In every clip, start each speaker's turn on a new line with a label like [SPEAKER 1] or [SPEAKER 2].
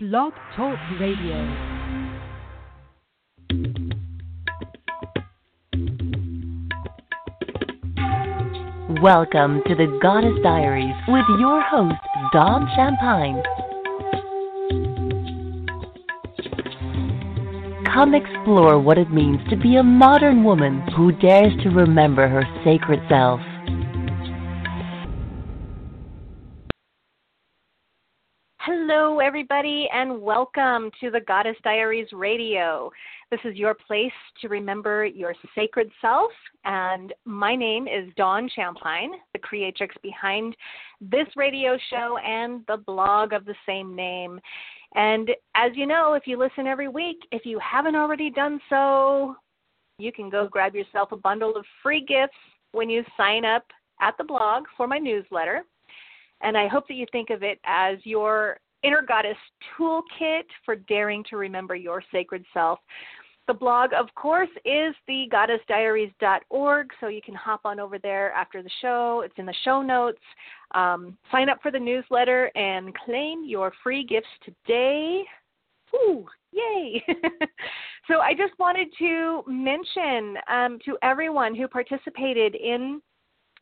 [SPEAKER 1] Blog Talk Radio.
[SPEAKER 2] Welcome to the Goddess Diaries with your host, Dawn Champagne. Come explore what it means to be a modern woman who dares to remember her sacred self.
[SPEAKER 3] Everybody, and welcome to the Goddess Diaries Radio. This is your place to remember your sacred self, and my name is Dawn Champagne, the creatrix behind this radio show and the blog of the same name. And as you know, if you listen every week, if you haven't already done so, you can go grab yourself a bundle of free gifts when you sign up at the blog for my newsletter. And I hope that you think of it as your inner goddess toolkit for daring to remember your sacred self. The blog, of course, is the goddessdiaries.org, so you can hop on over there after the show. It's in the show notes. Um, sign up for the newsletter and claim your free gifts today. Woo, yay! so I just wanted to mention um, to everyone who participated in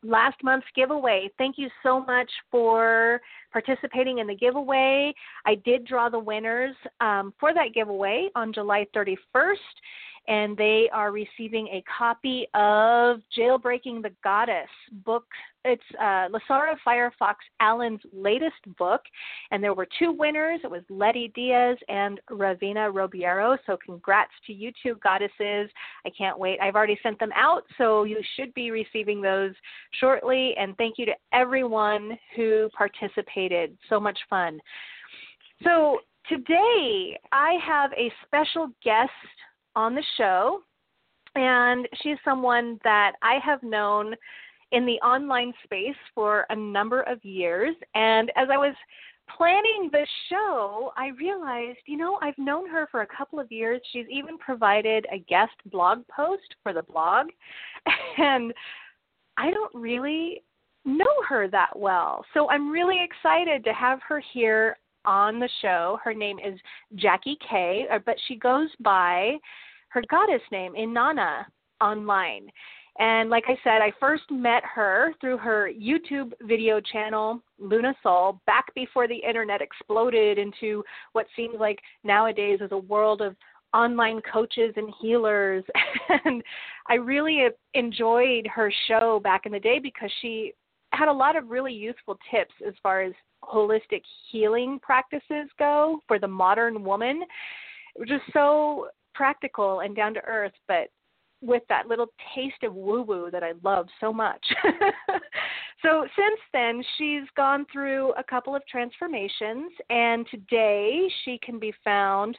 [SPEAKER 3] last month's giveaway. Thank you so much for participating in the giveaway. I did draw the winners um, for that giveaway on July 31st, and they are receiving a copy of Jailbreaking the Goddess book. It's uh, Lasara Firefox Allen's latest book, and there were two winners. It was Letty Diaz and Ravina Robiero. So, congrats to you two goddesses. I can't wait. I've already sent them out, so you should be receiving those shortly. And thank you to everyone who participated. So much fun. So, today I have a special guest on the show, and she's someone that I have known in the online space for a number of years. And as I was planning the show, I realized, you know, I've known her for a couple of years. She's even provided a guest blog post for the blog. And I don't really know her that well. So I'm really excited to have her here on the show. Her name is Jacque Kay, uh, but she goes by her goddess name, Inanna, online. And like I said, I first met her through her YouTube video channel, Luna Soul, back before the internet exploded into what seems like nowadays is a world of online coaches and healers. and I really enjoyed her show back in the day because she had a lot of really useful tips as far as holistic healing practices go for the modern woman, which is so practical and down to earth, but with that little taste of woo woo that I love so much. so since then, she's gone through a couple of transformations, and today she can be found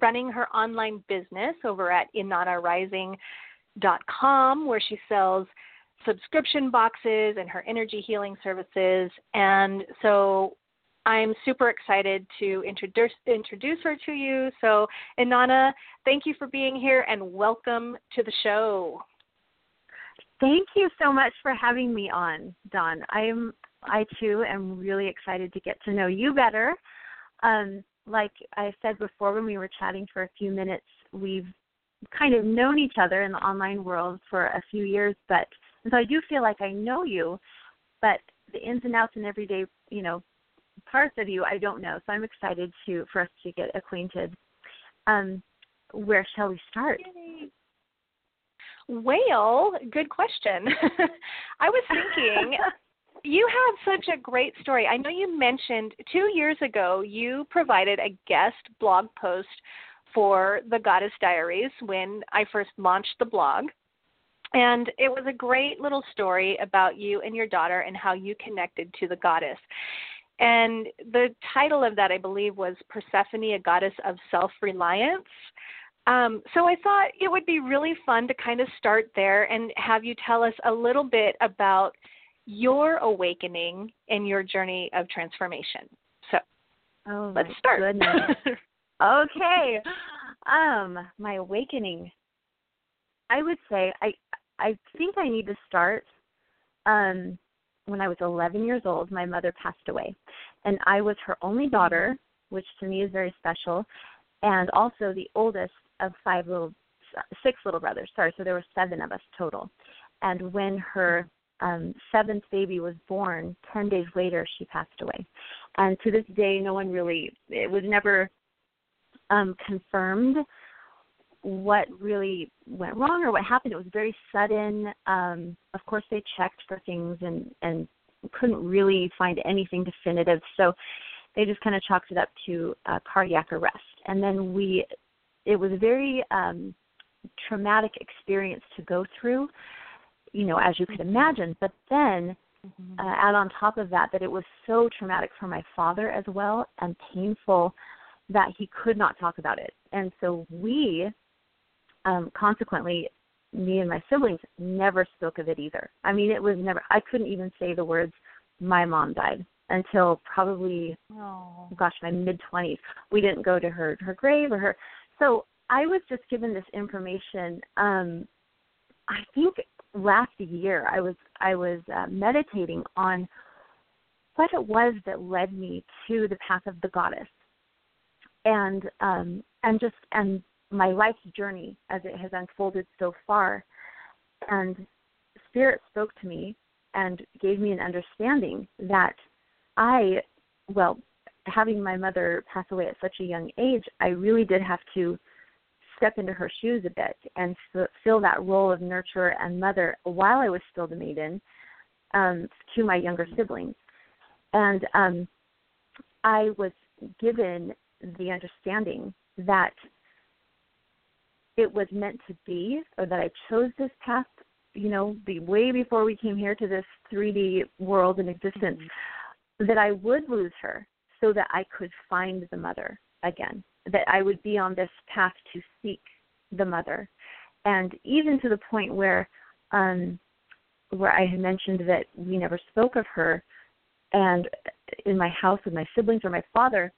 [SPEAKER 3] running her online business over at inannarising.com, where she sells subscription boxes and her energy healing services. And so I'm super excited to introduce introduce her to you. So, Inanna, thank you for being here and welcome to the show.
[SPEAKER 4] Thank you so much for having me on, Dawn. I'm I too am really excited to get to know you better. Um, like I said before when we were chatting for a few minutes, we've kind of known each other in the online world for a few years, but so I do feel like I know you, but the ins and outs and everyday, you know, parts of you I don't know. So I'm excited to for us to get acquainted. Um, where shall we start?
[SPEAKER 3] Well, good question. I was thinking you have such a great story. I know you mentioned two years ago you provided a guest blog post for the Goddess Diaries when I first launched the blog. And it was a great little story about you and your daughter and how you connected to the goddess. And the title of that, I believe, was Persephone, a Goddess of Self Reliance. Um, so I thought it would be really fun to kind of start there and have you tell us a little bit about your awakening and your journey of transformation. So
[SPEAKER 4] oh,
[SPEAKER 3] let's start.
[SPEAKER 4] okay. Um, my awakening. I would say I I think I need to start um when I was 11 years old, my mother passed away, and I was her only daughter. which to me is very special, and also the oldest of five little, six little brothers. Sorry, so there were seven of us total. And when her um, seventh baby was born, 10 days later, she passed away. And to this day, no one really, it was never um, confirmed what really went wrong or what happened. It was very sudden. Um, of course, they checked for things and, and couldn't really find anything definitive. So they just kind of chalked it up to uh, cardiac arrest. And then we, it was a very um, traumatic experience to go through you know, as you could imagine. But then mm-hmm. uh, add on top of that that it was so traumatic for my father as well and painful that he could not talk about it. And so we, um, consequently, me and my siblings never spoke of it either. I mean, it was never, I couldn't even say the words, my mom died until probably, oh. gosh, my mid 20s. We didn't go to her, her grave or her. So I was just given this information. Um, I think last year I was I was uh, meditating on what it was that led me to the path of the goddess, and um, and just and my life's journey as it has unfolded so far, and Spirit spoke to me and gave me an understanding that I, well, having my mother pass away at such a young age, I really did have to step into her shoes a bit and fill that role of nurturer and mother while I was still the maiden um, to my younger siblings. And um, I was given the understanding that it was meant to be, or that I chose this path, you know, be way before we came here to this 3D world and existence, mm-hmm. that I would lose her so that I could find the mother again that I would be on this path to seek the mother, and even to the point where, um, where I had mentioned that we never spoke of her, and in my house with my siblings or my father,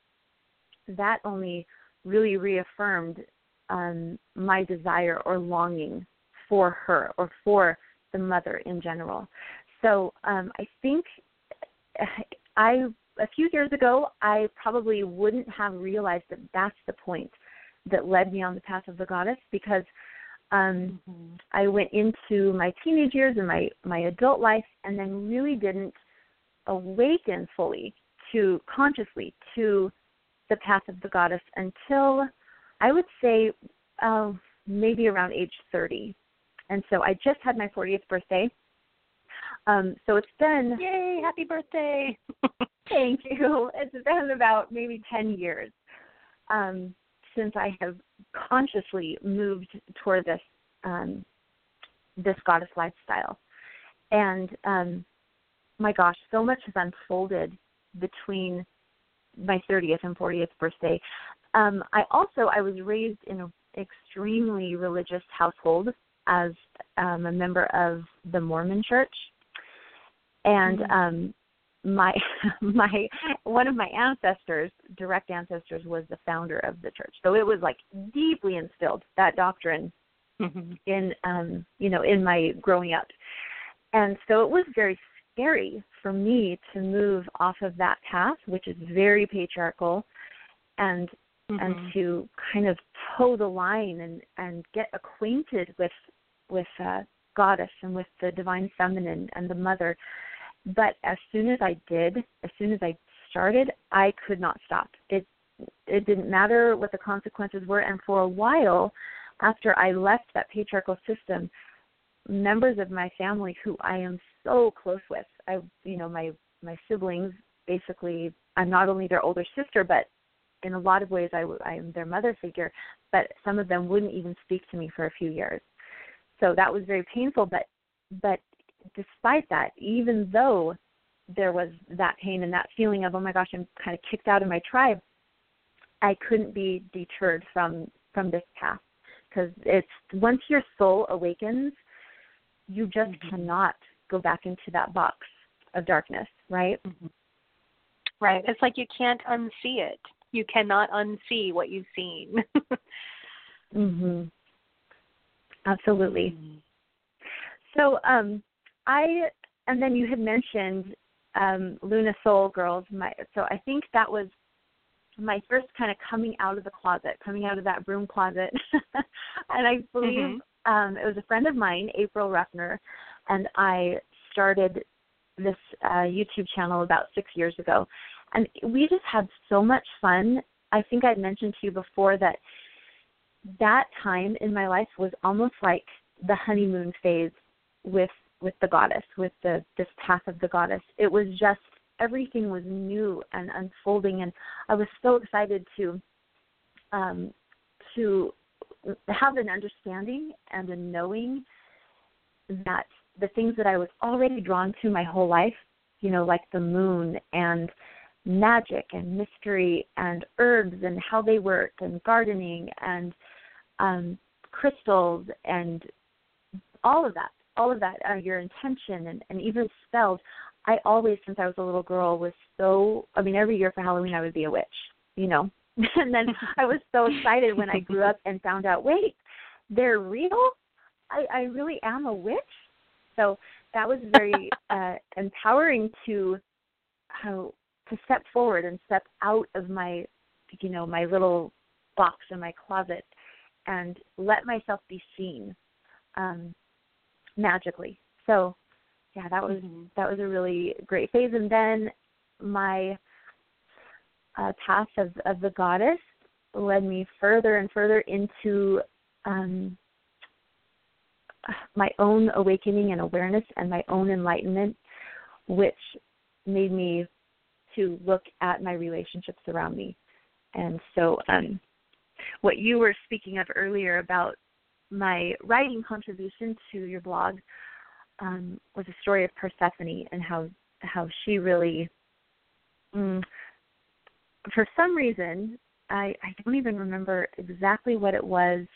[SPEAKER 4] that only really reaffirmed um, my desire or longing for her or for the mother in general. So um, I think I a few years ago, I probably wouldn't have realized that that's the point that led me on the path of the goddess because um, mm-hmm. I went into my teenage years and my my adult life, and then really didn't awaken fully to consciously to the path of the goddess until I would say uh, maybe around age 30. And so I just had my 40th birthday. Um, so it's been
[SPEAKER 3] yay, happy birthday!
[SPEAKER 4] Thank you. It's been about maybe 10 years um, since I have consciously moved toward this um, this goddess lifestyle, and um, my gosh, so much has unfolded between my 30th and 40th birthday. Um, I also I was raised in an extremely religious household as um, a member of the Mormon Church, and mm-hmm. um, my my one of my ancestors direct ancestors was the founder of the church so it was like deeply instilled that doctrine mm-hmm. in um you know in my growing up and so it was very scary for me to move off of that path which is very patriarchal and mm-hmm. and to kind of toe the line and and get acquainted with with uh goddess and with the divine feminine and the mother but as soon as I did, as soon as I started, I could not stop. It it didn't matter what the consequences were and for a while after I left that patriarchal system, members of my family who I am so close with, I you know, my my siblings basically I'm not only their older sister but in a lot of ways I, I am their mother figure, but some of them wouldn't even speak to me for a few years. So that was very painful, but but despite that, even though there was that pain and that feeling of, oh my gosh, I'm kind of kicked out of my tribe, I couldn't be deterred from from this path because it's once your soul awakens, you just mm-hmm. cannot go back into that box of darkness, right?
[SPEAKER 3] Mm-hmm. Right. It's like you can't unsee it. You cannot unsee what you've seen.
[SPEAKER 4] mhm. Absolutely. Mm-hmm. So, um, I and then you had mentioned um, Luna Soul Girls. My, so I think that was my first kind of coming out of the closet, coming out of that broom closet. and I believe mm-hmm. um, it was a friend of mine, April Ruffner, and I started this uh, YouTube channel about six years ago. And we just had so much fun. I think I'd mentioned to you before that that time in my life was almost like the honeymoon phase with with the goddess, with the this path of the goddess. It was just everything was new and unfolding and I was so excited to um to have an understanding and a knowing that the things that I was already drawn to my whole life, you know, like the moon and magic and mystery and herbs and how they work and gardening and um crystals and all of that all of that uh, your intention and, and even spells I always, since I was a little girl, was so. I mean, every year for Halloween, I would be a witch, you know. and then I was so excited when I grew up and found out, wait, they're real. I, I really am a witch. So that was very uh, empowering to how to step forward and step out of my, you know, my little box in my closet and let myself be seen um, magically. So yeah, that was mm-hmm. that was a really great phase. And then my uh, path of of the goddess led me further and further into um, my own awakening and awareness and my own enlightenment, which made me to look at my relationships around me. And so, um, what you were speaking of earlier about my writing contribution to your blog um, was a story of Persephone and how how she really, mm, for some reason, I I don't even remember exactly what it was,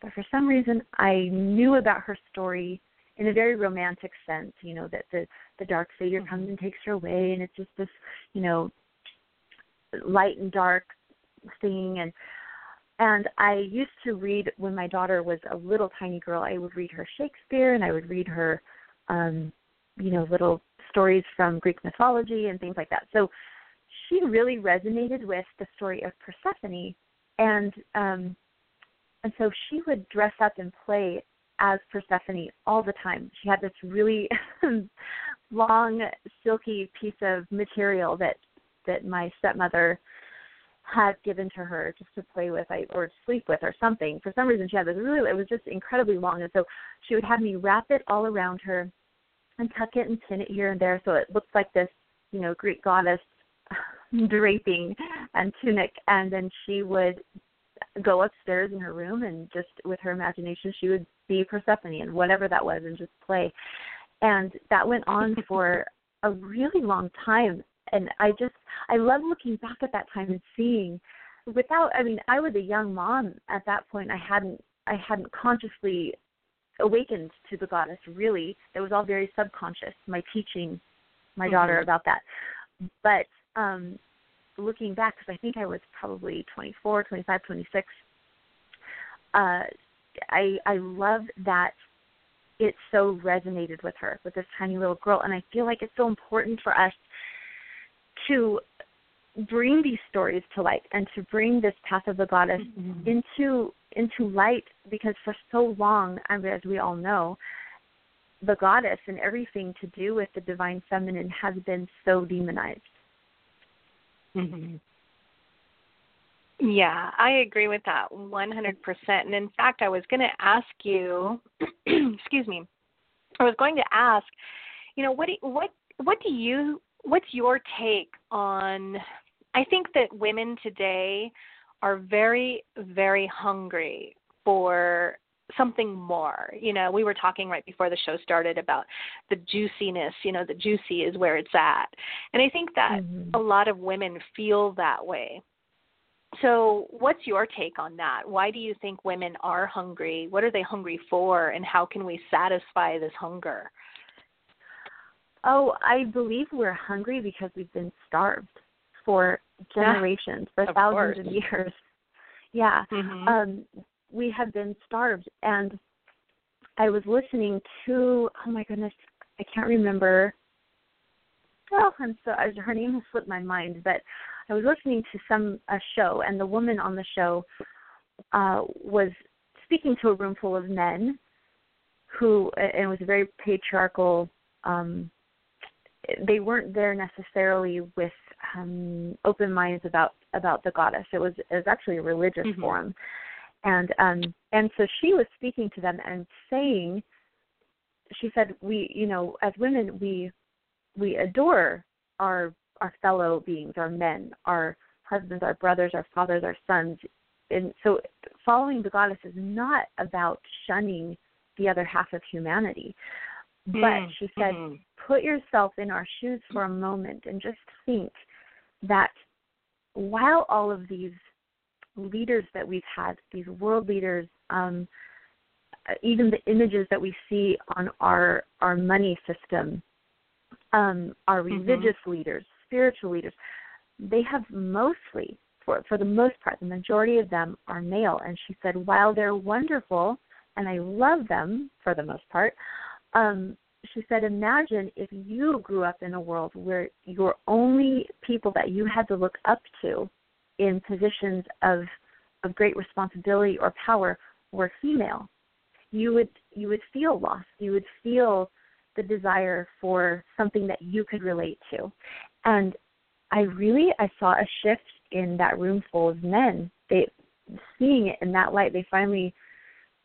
[SPEAKER 4] but for some reason I knew about her story in a very romantic sense. You know that the the dark figure mm-hmm. comes and takes her away, and it's just this, you know, light and dark thing and and I used to read when my daughter was a little tiny girl. I would read her Shakespeare, and I would read her, um, you know, little stories from Greek mythology and things like that. So she really resonated with the story of Persephone, and um, and so she would dress up and play as Persephone all the time. She had this really long, silky piece of material that that my stepmother had given to her just to play with or sleep with or something. For some reason, she had this really, it was just incredibly long. And so she would have me wrap it all around her and tuck it and pin it here and there so it looked like this, you know, Greek goddess draping and tunic. And then she would go upstairs in her room and just with her imagination, she would be Persephone and whatever that was and just play. And that went on for a really long time and I just I love looking back at that time and seeing without I mean I was a young mom at that point I hadn't I hadn't consciously awakened to the goddess really it was all very subconscious my teaching my mm-hmm. daughter about that but um looking back because I think I was probably 24 25 26 uh I I love that it so resonated with her with this tiny little girl and I feel like it's so important for us to bring these stories to light and to bring this path of the goddess mm-hmm. into into light because for so long as we all know the goddess and everything to do with the divine feminine has been so demonized
[SPEAKER 3] mm-hmm. yeah i agree with that 100% and in fact i was going to ask you excuse me i was going to ask you know what do, what what do you what's your take on I think that women today are very very hungry for something more. You know, we were talking right before the show started about the juiciness, you know, the juicy is where it's at. And I think that mm-hmm. a lot of women feel that way. So, what's your take on that? Why do you think women are hungry? What are they hungry for and how can we satisfy this hunger?
[SPEAKER 4] Oh, I believe we're hungry because we've been starved for generations, yeah, for thousands
[SPEAKER 3] course.
[SPEAKER 4] of years. Yeah.
[SPEAKER 3] Mm-hmm.
[SPEAKER 4] Um we have been starved and I was listening to oh my goodness, I can't remember oh, I'm so I, her name has slipped my mind, but I was listening to some a show, and the woman on the show uh, was speaking to a room full of men who, and it was a very patriarchal. Um, they weren't there necessarily with um, open minds about about the goddess. It was it was actually a religious
[SPEAKER 3] mm-hmm.
[SPEAKER 4] forum, and um, and so she was speaking to them and saying, she said, we you know as women we we adore our our fellow beings, our men, our husbands, our brothers, our fathers, our sons. And so following the goddess is not about shunning the other half of humanity. But mm, she said, mm. put yourself in our shoes for a moment and just think that while all of these leaders that we've had, these world leaders, um, even the images that we see on our our money system, um, our mm-hmm. religious mm-hmm. leaders, spiritual leaders, they have mostly, for for the most part, the majority of them are male. And she said, while they're wonderful, and I love them for the most part, um, she said, imagine if you grew up in a world where your only people that you had to look up to in positions of of great responsibility or power were female. You would you would feel lost. You would feel the desire for something that you could relate to. And I really I saw a shift in that room full of men. They seeing it in that light, they finally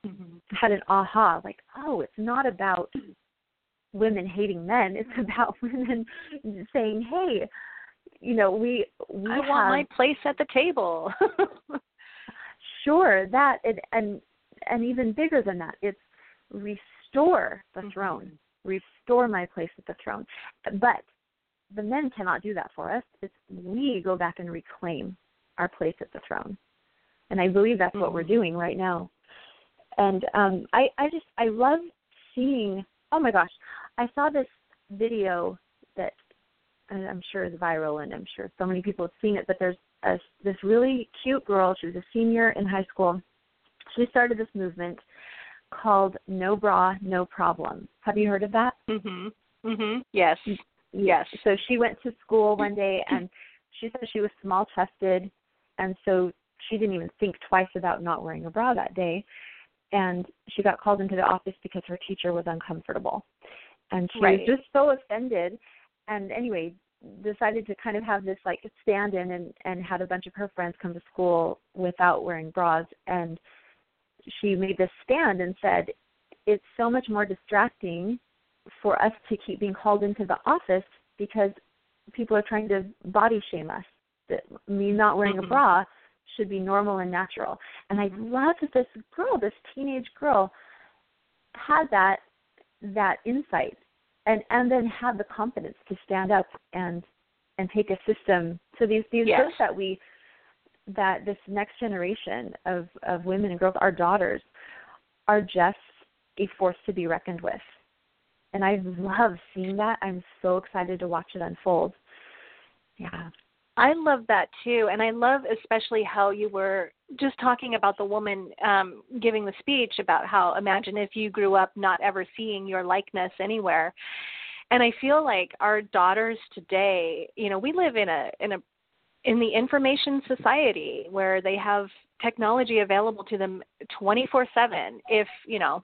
[SPEAKER 4] mm-hmm. had an aha, like, oh, it's not about women hating men. It's about women saying, "Hey, you know, we we
[SPEAKER 3] I
[SPEAKER 4] have,
[SPEAKER 3] want my place at the table."
[SPEAKER 4] sure, that and and and even bigger than that, it's restore the mm-hmm. throne, restore my place at the throne. But the men cannot do that for us. It's we go back and reclaim our place at the throne, and I believe that's mm-hmm. what we're mm-hmm. doing right now. And um, I I just I love seeing. Oh my gosh, I saw this video that I'm sure is viral, and I'm sure so many people have seen it. But there's a, this really cute girl. She was a senior in high school. She started this movement called No Bra, No Problem. Have you heard of that?
[SPEAKER 3] Mhm. Mhm. Yes.
[SPEAKER 4] Yes. So she went to school one day and she said she was small chested and so she didn't even think twice about not wearing a bra that day and she got called into the office because her teacher was uncomfortable and she
[SPEAKER 3] right.
[SPEAKER 4] was just so offended and anyway decided to kind of have this like stand in and and had a bunch of her friends come to school without wearing bras and she made this stand and said it's so much more distracting for us to keep being called into the office because people are trying to body shame us that me not wearing
[SPEAKER 3] mm-hmm.
[SPEAKER 4] a bra should be normal and natural and i love that this girl this teenage girl had that that insight and and then have the confidence to stand up and and take a system. So these these
[SPEAKER 3] yes.
[SPEAKER 4] groups that we that this next generation of of women and girls our daughters are just a force to be reckoned with. And i love seeing that. I'm so excited to watch it unfold. Yeah
[SPEAKER 3] I love that too, and I love especially how you were just talking about the woman um, giving the speech about how imagine if you grew up not ever seeing your likeness anywhere. And I feel like our daughters today, you know, we live in a in a in the information society where they have technology available to them 24/7 if, you know,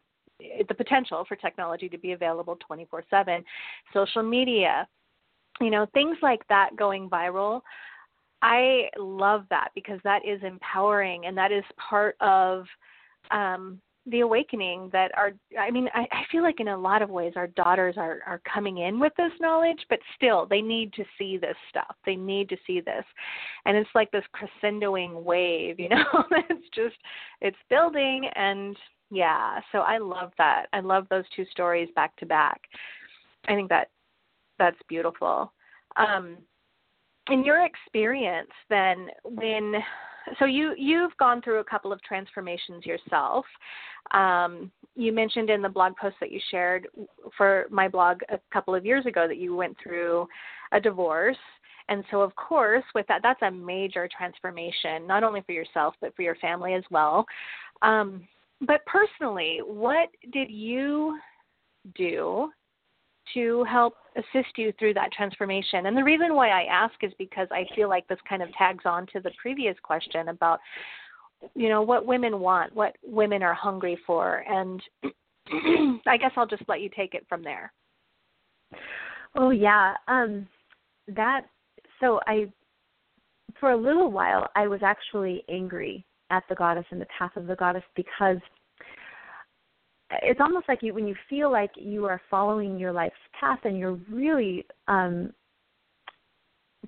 [SPEAKER 3] the potential for technology to be available 24/7, social media, you know things like that going viral i love that because that is empowering and that is part of um the awakening that our i mean I, I feel like in a lot of ways our daughters are are coming in with this knowledge but still they need to see this stuff. They need to see this. And it's like this crescendoing wave you know it's just it's building and yeah so i love that. I love those two stories back to back. I think that that's beautiful. Um, in your experience, then, when so you you've gone through a couple of transformations yourself. Um, you mentioned in the blog post that you shared for my blog a couple of years ago that you went through a divorce. And so, of course, with that, that's a major transformation, not only for yourself, but for your family as well. Um, but personally, what did you do to help assist you through that transformation. And the reason why I ask is because I feel like this kind of tags on to the previous question about you know what women want, what women are hungry for, and I guess I'll just let you take it from there.
[SPEAKER 4] Oh yeah, um, that. So I, for a little while, I was actually angry at the goddess and the path of the goddess because it's almost like you when you feel like you are following your life's path and you're really um,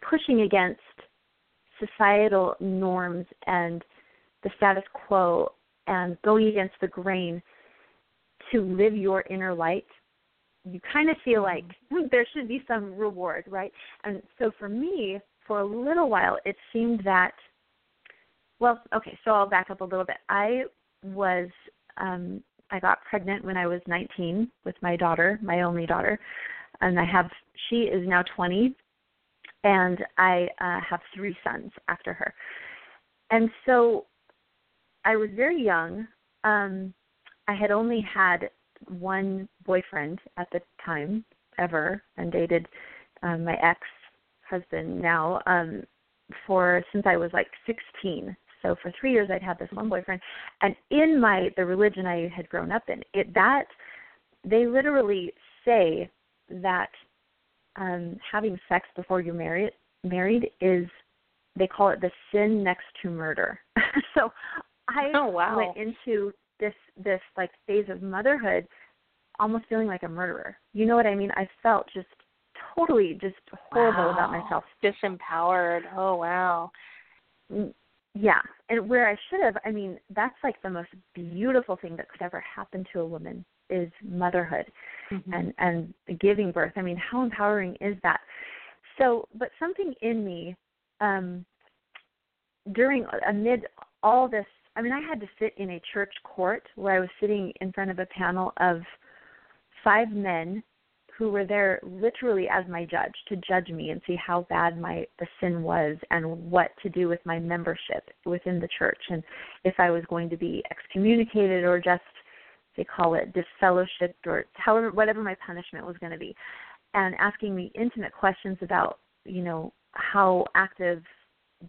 [SPEAKER 4] pushing against societal norms and the status quo and going against the grain to live your inner light you kind of feel like hmm, there should be some reward right? And so for me for a little while it seemed that well okay so i'll back up a little bit. I was um I got pregnant when I was 19 with my daughter, my only daughter, and I have she is now 20, and I uh, have three sons after her. And so I was very young. Um, I had only had one boyfriend at the time ever, and dated um, my ex husband now um, for since I was like 16 so for three years I'd had this one boyfriend, and in my the religion I had grown up in, it that they literally say that um having sex before you're married married is they call it the sin next to murder. so I
[SPEAKER 3] oh, wow.
[SPEAKER 4] went into this this like phase of motherhood almost feeling like a murderer. You know what I mean? I felt just totally just horrible
[SPEAKER 3] wow.
[SPEAKER 4] about myself.
[SPEAKER 3] Disempowered. Oh wow.
[SPEAKER 4] Yeah, and where I should have, I mean, that's like the most beautiful thing that could ever happen to a woman is motherhood mm-hmm. and and giving birth. I mean, how empowering is that? So, but something in me um during amid all this, I mean, I had to sit in a church court where I was sitting in front of a panel of five men who were there literally as my judge to judge me and see how bad my the sin was and what to do with my membership within the church and if I was going to be excommunicated or just they call it disfellowshipped or however whatever my punishment was going to be. And asking me intimate questions about you know how active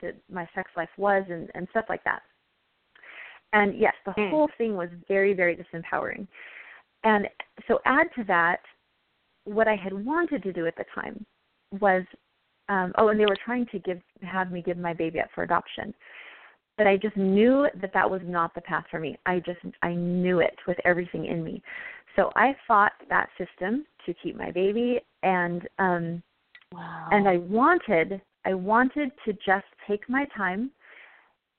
[SPEAKER 4] the, my sex life was and, and stuff like that. And yes the mm. whole thing was very very disempowering. And so add to that what I had wanted to do at the time was um oh and they were trying to give have me give my baby up for adoption but I just knew that that was not the path for me. I just I knew it with everything in me. So I fought that system to keep my baby and um
[SPEAKER 3] wow.
[SPEAKER 4] and I wanted I wanted to just take my time,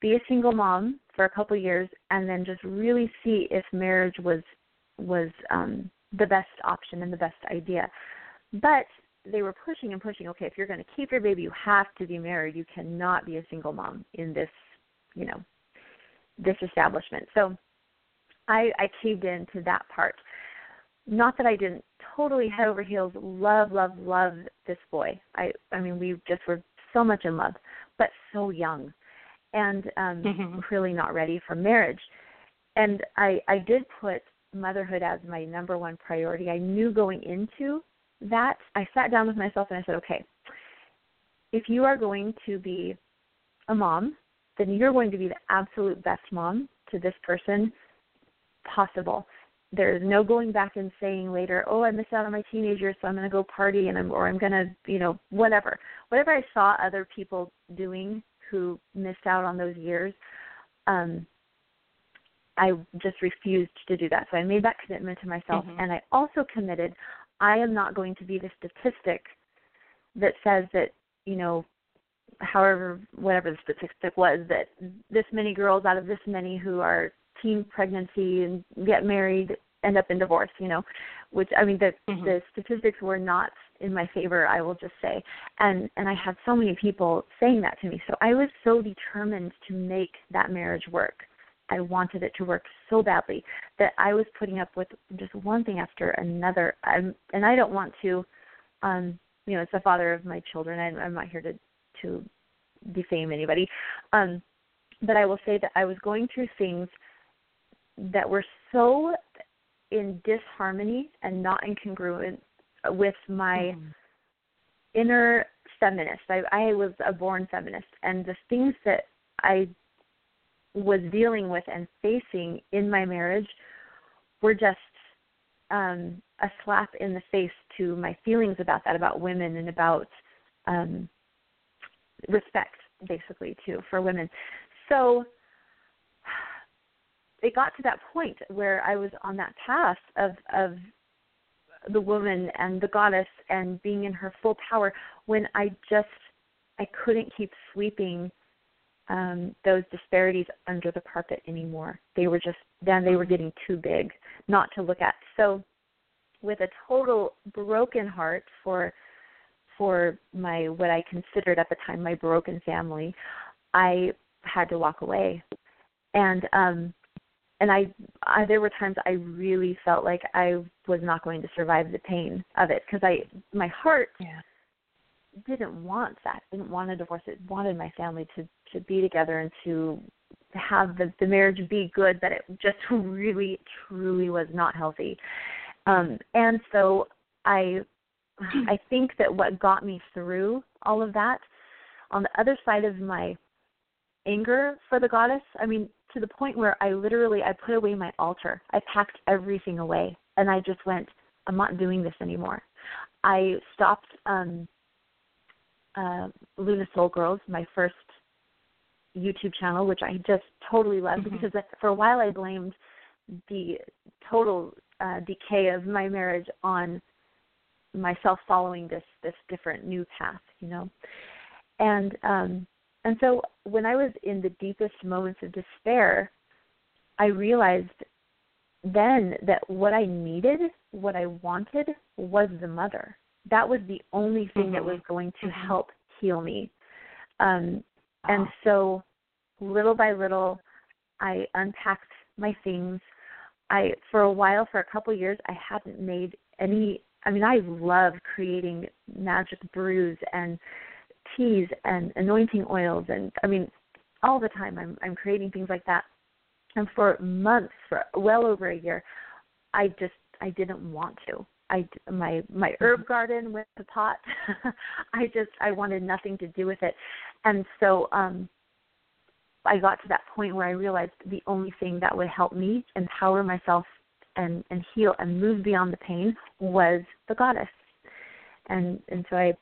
[SPEAKER 4] be a single mom for a couple years and then just really see if marriage was was um the best option and the best idea. But they were pushing and pushing, okay, if you're going to keep your baby, you have to be married. You cannot be a single mom in this, you know, this establishment. So I I caved into that part. Not that I didn't totally head over heels love, love, love this boy. I I mean we just were so much in love, but so young and um
[SPEAKER 3] mm-hmm.
[SPEAKER 4] really not ready for marriage. And I I did put motherhood as my number one priority. I knew going into that, I sat down with myself and I said, okay, if you are going to be a mom, then you're going to be the absolute best mom to this person possible. There's no going back and saying later, "Oh, I missed out on my teenager, so I'm going to go party and I'm or I'm going to, you know, whatever." Whatever I saw other people doing who missed out on those years, um, I just refused to do that. So I made that commitment to myself,
[SPEAKER 3] mm-hmm.
[SPEAKER 4] and I also committed I am not going to be the statistic that says that you know, however whatever the statistic was that this many girls out of this many who are teen pregnancy and get married end up in divorce. You know, which I mean the
[SPEAKER 3] mm-hmm.
[SPEAKER 4] the statistics were not in my favor. I will just say, and and I had so many people saying that to me. So I was so determined to make that marriage work I wanted it to work so badly that I was putting up with just one thing after another. I'm, and I don't want to, um, you know, it's the father of my children. I, I'm not here to to defame anybody, um, but I will say that I was going through things that were so in disharmony and not incongruent with my
[SPEAKER 3] Mhm.
[SPEAKER 4] inner feminist. I, I was a born feminist, and the things that I was dealing with and facing in my marriage were just um, a slap in the face to my feelings about that, about women, and about um, respect, basically, too, for women. So it got to that point where I was on that path of of the woman and the goddess and being in her full power when I just I couldn't keep sweeping um those disparities under the carpet anymore. They were just then they were getting too big not to look at. So with a total broken heart for for my what I considered at the time my broken family, I had to walk away. And um and I, I there were times I really felt like I was not going to survive the pain of it because I my heart
[SPEAKER 3] Yeah.
[SPEAKER 4] Didn't want that didn't want a divorce it wanted my family to to be together and to have the the marriage be good but it just really truly was not healthy um and so I I think that what got me through all of that on the other side of my anger for the goddess I mean to the point where I literally I put away my altar. I packed everything away and I just went, I'm not doing this anymore. I stopped um uh Luna Soul Girls, my first YouTube channel, which I just totally loved
[SPEAKER 3] Mhm.
[SPEAKER 4] because for a while I blamed the total uh decay of my marriage on myself following this this different new path, you know. And um and so when I was in the deepest moments of despair, I realized then that what I needed, what I wanted, was the mother. That was the only thing that
[SPEAKER 3] Mhm.
[SPEAKER 4] was going to
[SPEAKER 3] Mhm.
[SPEAKER 4] help heal me. Um, and so little by little, I unpacked my things. I, for a while, for a couple years, I hadn't made any. I mean, I love creating magic brews and teas and anointing oils, and I mean, all the time I'm I'm creating things like that. And for months, for well over a year, I just I didn't want to. I my my herb garden with the pot. I just I wanted nothing to do with it, and so um I got to that point where I realized the only thing that would help me empower myself and and heal and move beyond the pain was the goddess, and and so I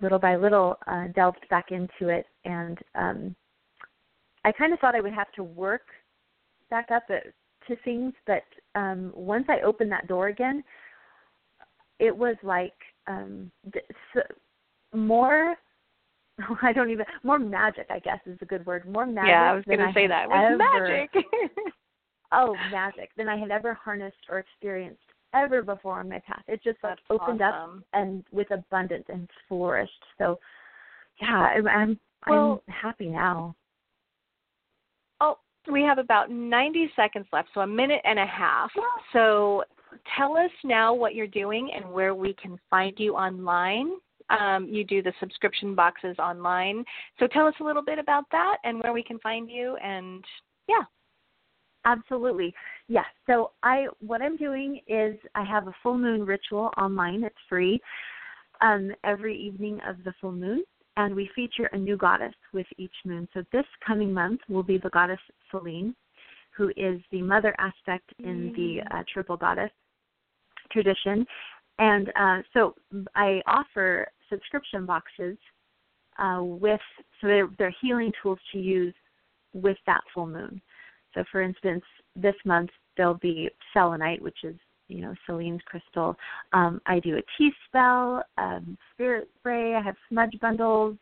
[SPEAKER 4] little by little uh, delved back into it, and um I kind of thought I would have to work back up at, to things, but um once I opened that door again, it was like um so, more I don't even more magic I guess is a good word. More magic.
[SPEAKER 3] yeah, I was going to say that.
[SPEAKER 4] Ever-
[SPEAKER 3] magic.
[SPEAKER 4] oh, magic than I had ever harnessed or experienced ever before on my path. It just like opened up and with abundance and flourished. So yeah, I'm I'm,
[SPEAKER 3] Well-
[SPEAKER 4] I'm happy now.
[SPEAKER 3] Oh, we have about 90 seconds left, so a minute and a half. So tell us now what you're doing and where we can find you online. Um, you do the subscription boxes online. So tell us a little bit about that and where we can find you. And yeah.
[SPEAKER 4] Absolutely. Yes. So I what I'm doing is I have a full moon ritual online. It's free. Um, every evening of the full moon. And we feature a new goddess with each moon. So this coming month will be the goddess Selene, who is the mother aspect in the uh, triple goddess tradition. And uh, so I offer subscription boxes uh, with so they're, they're healing tools to use with that full moon. So, for instance, this month there'll be selenite, which is you know Selene's crystal. Um, I do a tea spell, um, spirit spray. I have smudge bundles,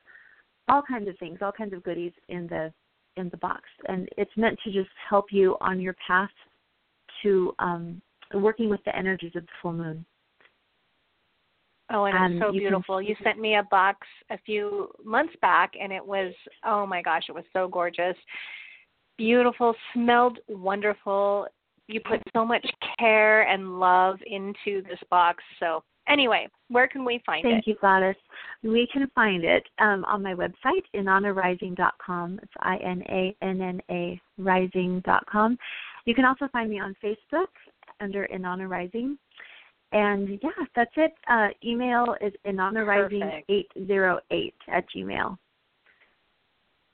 [SPEAKER 4] all kinds of things, all kinds of goodies in the in the box, and it's meant to just help you on your path to um, working with the energies of the full moon.
[SPEAKER 3] Oh, and
[SPEAKER 4] Um,
[SPEAKER 3] it's so
[SPEAKER 4] you can-
[SPEAKER 3] beautiful. You sent me a box a few months back, and it was, oh my gosh, it was so gorgeous. Beautiful, smelled wonderful. You put so much care and love into this box. So, anyway, where can we find
[SPEAKER 4] Thank
[SPEAKER 3] it?
[SPEAKER 4] Thank you, Gladys. We can find it um, on my website, inannarising.com. It's I N A N N A rising.com. You can also find me on Facebook under Inanna Rising. And yeah, that's it. Uh, email is inannarising808 at gmail.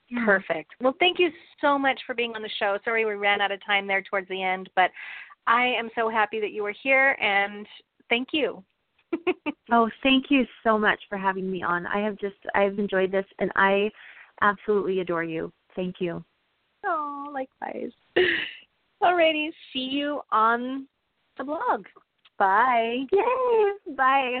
[SPEAKER 3] Yeah. Perfect. Well, thank you so much for being on the show. Sorry we ran out of time there towards the end, but I am so happy that you were here and thank you.
[SPEAKER 4] oh, thank you so much for having me on. I have just I've enjoyed this and I absolutely adore you. Thank you.
[SPEAKER 3] Oh, likewise. Alrighty, see you on the blog. Bye.
[SPEAKER 4] Yay. Bye.